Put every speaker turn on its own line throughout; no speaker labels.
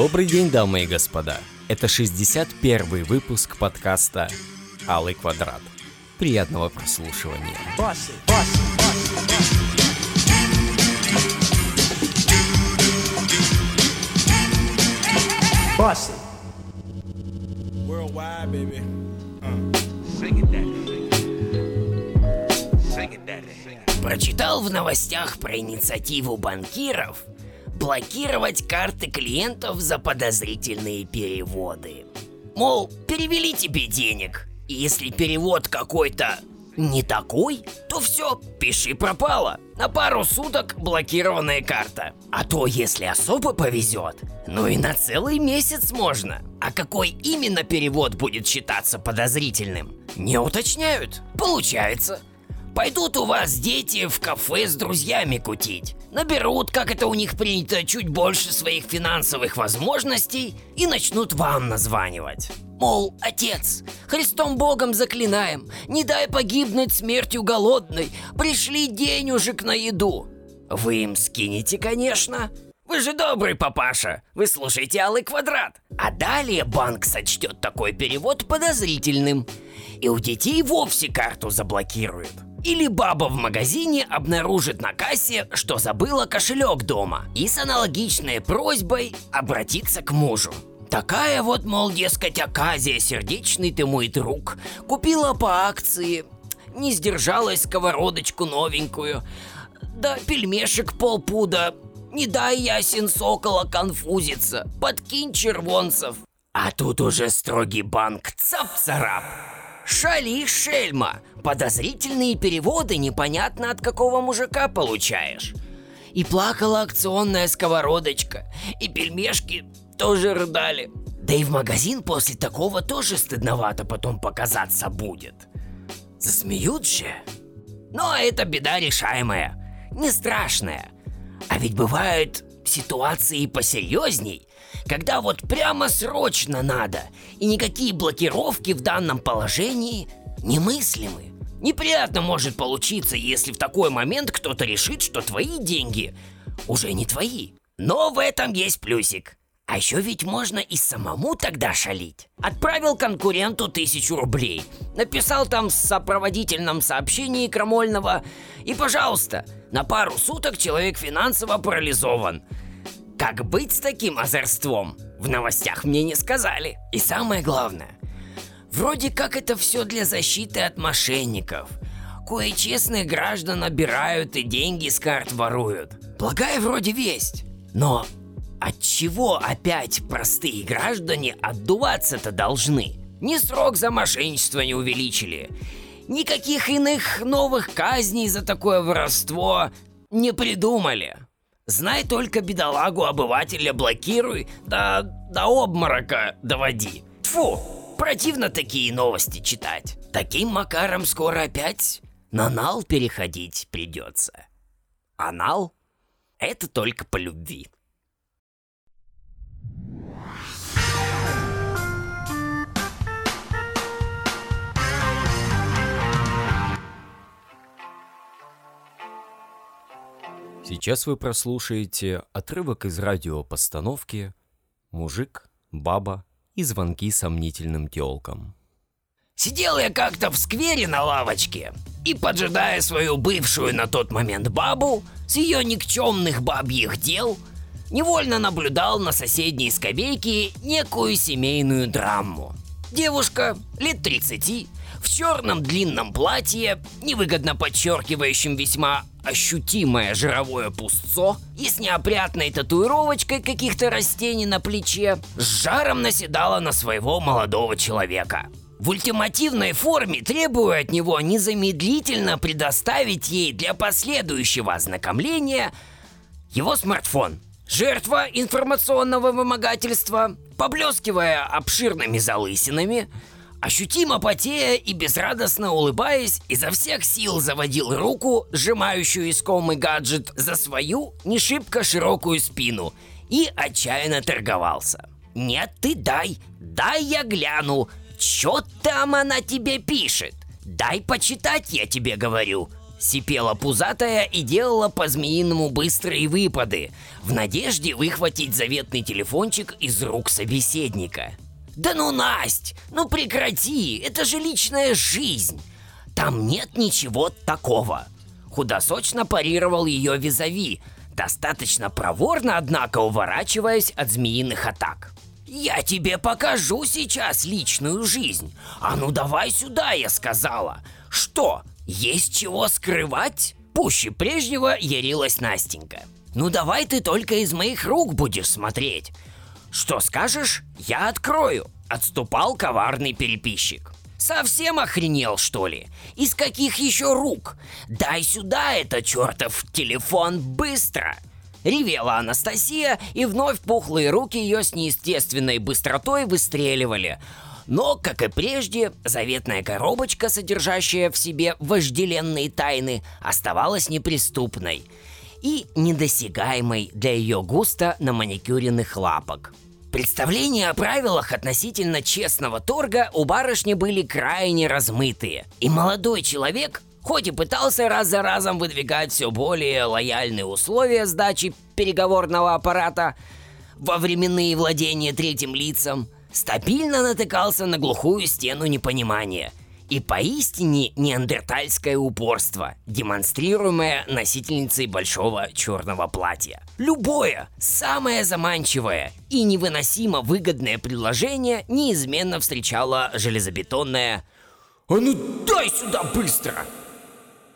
Добрый день, дамы и господа. Это 61 выпуск подкаста «Алый квадрат». Приятного прослушивания.
Bossy, bossy, bossy, bossy. Bossy.
Worldwide, baby.
Sing it, daddy. Sing it, daddy.
Прочитал в новостях про инициативу банкиров блокировать карты клиентов за подозрительные переводы. Мол, перевели тебе денег, и если перевод какой-то не такой, то все, пиши пропало. На пару суток блокированная карта. А то, если особо повезет, ну и на целый месяц можно. А какой именно перевод будет считаться подозрительным? Не уточняют. Получается, Пойдут у вас дети в кафе с друзьями кутить. Наберут, как это у них принято, чуть больше своих финансовых возможностей и начнут вам названивать. Мол, отец, Христом Богом заклинаем, не дай погибнуть смертью голодной, пришли денежек на еду. Вы им скинете, конечно. Вы же добрый папаша, вы слушаете Алый Квадрат. А далее банк сочтет такой перевод подозрительным. И у детей вовсе карту заблокирует. Или баба в магазине обнаружит на кассе, что забыла кошелек дома, и с аналогичной просьбой обратиться к мужу. Такая вот, мол, дескать, оказия, сердечный ты мой друг. Купила по акции, не сдержалась сковородочку новенькую. Да пельмешек полпуда. Не дай ясен сокола конфузиться. Подкинь червонцев. А тут уже строгий банк цап-царап. Шали, шельма! Подозрительные переводы непонятно от какого мужика получаешь. И плакала акционная сковородочка, и пельмешки тоже рыдали. Да и в магазин после такого тоже стыдновато потом показаться будет. Засмеют же. Но это беда решаемая, не страшная. А ведь бывают ситуации посерьезней, когда вот прямо срочно надо, и никакие блокировки в данном положении немыслимы. Неприятно может получиться, если в такой момент кто-то решит, что твои деньги уже не твои. Но в этом есть плюсик. А еще ведь можно и самому тогда шалить. Отправил конкуренту тысячу рублей. Написал там в сопроводительном сообщении Крамольного. И, пожалуйста, на пару суток человек финансово парализован. Как быть с таким озорством? В новостях мне не сказали. И самое главное, вроде как это все для защиты от мошенников. Кое честных граждан набирают и деньги с карт воруют. Благая вроде весть. Но от чего опять простые граждане отдуваться-то должны? Ни срок за мошенничество не увеличили, никаких иных новых казней за такое воровство не придумали. Знай только бедолагу обывателя блокируй, да до обморока доводи. Тфу, противно такие новости читать. Таким макаром скоро опять на нал переходить придется. А нал – это только по любви.
Сейчас вы прослушаете отрывок из радиопостановки «Мужик, баба и звонки сомнительным тёлкам».
Сидел я как-то в сквере на лавочке и, поджидая свою бывшую на тот момент бабу с ее никчемных бабьих дел, невольно наблюдал на соседней скамейке некую семейную драму. Девушка лет 30 в черном длинном платье, невыгодно подчеркивающем весьма ощутимое жировое пустцо и с неопрятной татуировочкой каких-то растений на плече, с жаром наседала на своего молодого человека. В ультимативной форме требуя от него незамедлительно предоставить ей для последующего ознакомления его смартфон. Жертва информационного вымогательства, поблескивая обширными залысинами, Ощутимо потея и безрадостно улыбаясь, изо всех сил заводил руку, сжимающую искомый гаджет, за свою не шибко широкую спину и отчаянно торговался. «Нет, ты дай, дай я гляну, чё там она тебе пишет? Дай почитать, я тебе говорю. Сипела пузатая и делала по-змеиному быстрые выпады, в надежде выхватить заветный телефончик из рук собеседника. «Да ну, Насть, ну прекрати, это же личная жизнь! Там нет ничего такого!» Худосочно парировал ее визави, достаточно проворно, однако, уворачиваясь от змеиных атак. «Я тебе покажу сейчас личную жизнь. А ну давай сюда, я сказала. Что, есть чего скрывать?» Пуще прежнего ярилась Настенька. «Ну давай ты только из моих рук будешь смотреть. Что скажешь, я открою», — отступал коварный переписчик. Совсем охренел, что ли? Из каких еще рук? Дай сюда это чертов телефон быстро!» Ревела Анастасия, и вновь пухлые руки ее с неестественной быстротой выстреливали. Но, как и прежде, заветная коробочка, содержащая в себе вожделенные тайны, оставалась неприступной и недосягаемой для ее густо на маникюренных лапок. Представления о правилах относительно честного торга у барышни были крайне размытые. И молодой человек, хоть и пытался раз за разом выдвигать все более лояльные условия сдачи переговорного аппарата во временные владения третьим лицам, стабильно натыкался на глухую стену непонимания – и поистине неандертальское упорство, демонстрируемое носительницей большого черного платья. Любое, самое заманчивое и невыносимо выгодное предложение неизменно встречало железобетонное «А ну дай сюда быстро!»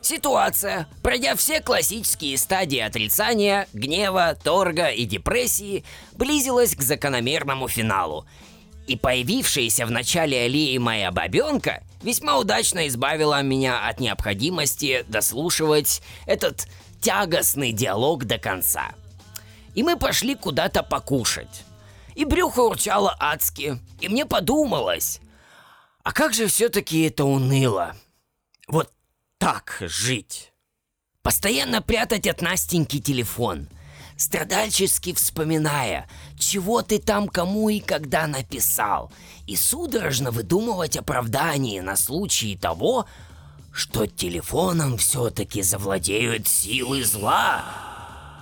Ситуация, пройдя все классические стадии отрицания, гнева, торга и депрессии, близилась к закономерному финалу. И появившаяся в начале аллеи моя бабенка весьма удачно избавила меня от необходимости дослушивать этот тягостный диалог до конца. И мы пошли куда-то покушать. И брюхо урчало адски, и мне подумалось, а как же все-таки это уныло. Вот так жить. Постоянно прятать от Настеньки телефон – страдальчески вспоминая, чего ты там кому и когда написал, и судорожно выдумывать оправдание на случай того, что телефоном все-таки завладеют силы зла.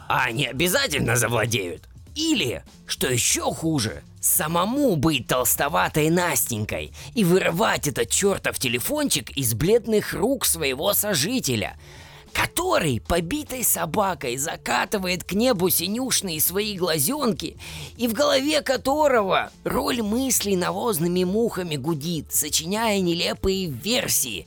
А они обязательно завладеют. Или, что еще хуже, самому быть толстоватой Настенькой и вырывать этот чертов телефончик из бледных рук своего сожителя – который побитой собакой закатывает к небу синюшные свои глазенки, и в голове которого роль мыслей навозными мухами гудит, сочиняя нелепые версии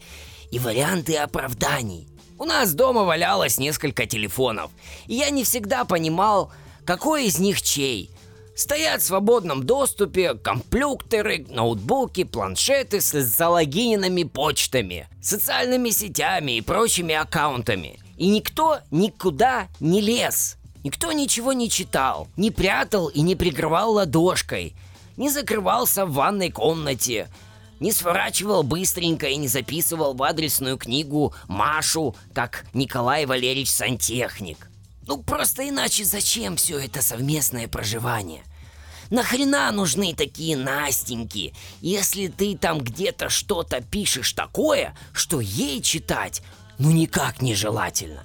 и варианты оправданий. У нас дома валялось несколько телефонов, и я не всегда понимал, какой из них чей – Стоят в свободном доступе компьютеры, ноутбуки, планшеты с залогиненными почтами, социальными сетями и прочими аккаунтами. И никто никуда не лез. Никто ничего не читал, не прятал и не прикрывал ладошкой, не закрывался в ванной комнате, не сворачивал быстренько и не записывал в адресную книгу Машу, как Николай Валерьевич Сантехник. Ну просто иначе зачем все это совместное проживание? Нахрена нужны такие Настеньки, если ты там где-то что-то пишешь такое, что ей читать ну никак не желательно?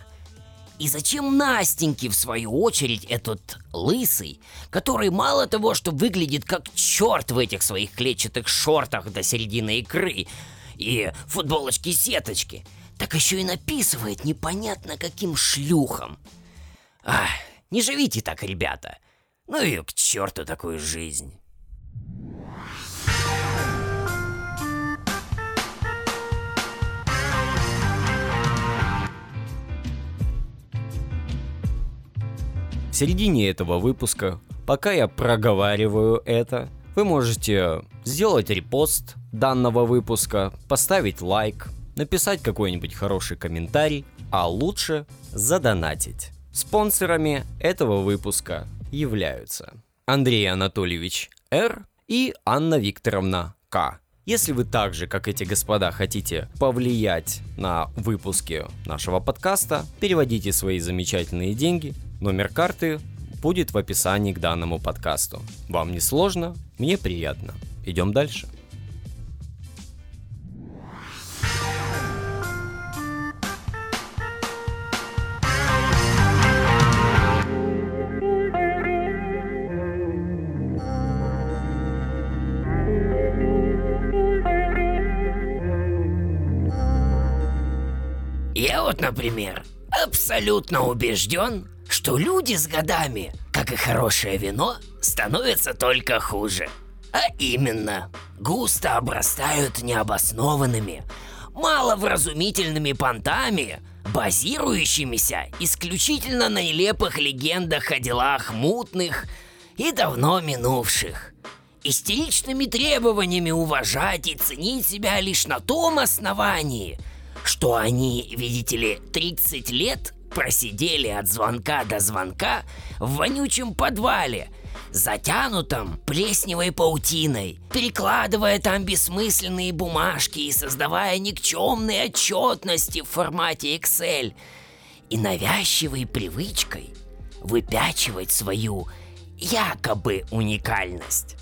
И зачем Настеньке, в свою очередь, этот лысый, который мало того, что выглядит как черт в этих своих клетчатых шортах до середины икры и футболочки-сеточки, так еще и написывает непонятно каким шлюхом. Ах, не живите так, ребята. Ну и к черту такую жизнь.
В середине этого выпуска, пока я проговариваю это, вы можете сделать репост данного выпуска, поставить лайк, написать какой-нибудь хороший комментарий, а лучше задонатить. Спонсорами этого выпуска являются Андрей Анатольевич Р. и Анна Викторовна К. Если вы так же, как эти господа, хотите повлиять на выпуски нашего подкаста, переводите свои замечательные деньги. Номер карты будет в описании к данному подкасту. Вам не сложно, мне приятно. Идем дальше.
Абсолютно убежден, что люди с годами, как и хорошее вино, становятся только хуже. А именно, густо обрастают необоснованными, маловразумительными понтами, базирующимися исключительно на нелепых легендах о делах мутных и давно минувших. Истеричными требованиями уважать и ценить себя лишь на том основании, что они, видите ли, 30 лет просидели от звонка до звонка в вонючем подвале, затянутом плесневой паутиной, перекладывая там бессмысленные бумажки и создавая никчемные отчетности в формате Excel и навязчивой привычкой выпячивать свою якобы уникальность.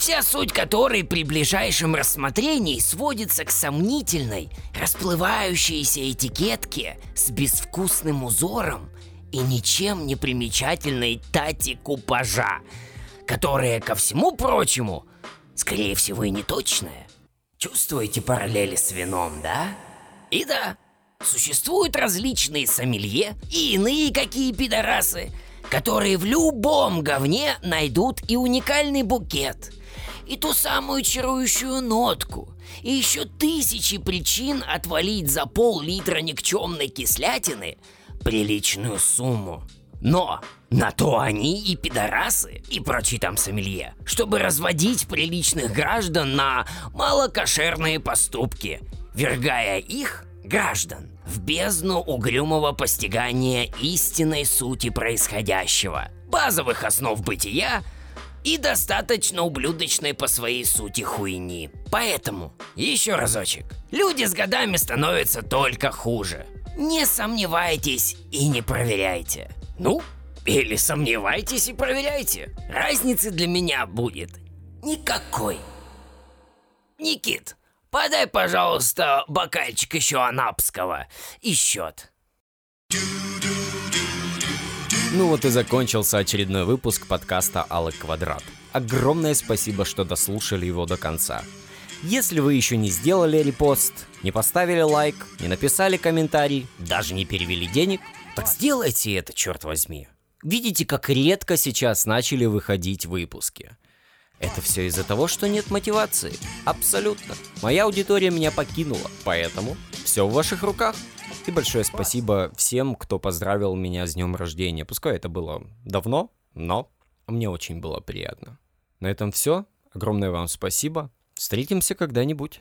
Вся суть которой при ближайшем рассмотрении сводится к сомнительной, расплывающейся этикетке с безвкусным узором и ничем не примечательной тати купажа, которая, ко всему прочему, скорее всего и неточная. Чувствуете параллели с вином, да? И да, существуют различные сомелье и иные какие пидорасы, которые в любом говне найдут и уникальный букет, и ту самую чарующую нотку, и еще тысячи причин отвалить за пол-литра никчемной кислятины приличную сумму. Но на то они и пидорасы, и прочие там сомелье, чтобы разводить приличных граждан на малокошерные поступки, вергая их, граждан, в бездну угрюмого постигания истинной сути происходящего, базовых основ бытия и достаточно ублюдочной по своей сути хуйни. Поэтому, еще разочек, люди с годами становятся только хуже. Не сомневайтесь и не проверяйте. Ну, или сомневайтесь и проверяйте. Разницы для меня будет никакой. Никит, подай, пожалуйста, бокальчик еще анапского и счет.
Ну вот и закончился очередной выпуск подкаста «Алый квадрат». Огромное спасибо, что дослушали его до конца. Если вы еще не сделали репост, не поставили лайк, не написали комментарий, даже не перевели денег, так сделайте это, черт возьми. Видите, как редко сейчас начали выходить выпуски. Это все из-за того, что нет мотивации. Абсолютно. Моя аудитория меня покинула, поэтому все в ваших руках. И большое спасибо всем, кто поздравил меня с днем рождения. Пускай это было давно, но мне очень было приятно. На этом все. Огромное вам спасибо. Встретимся когда-нибудь.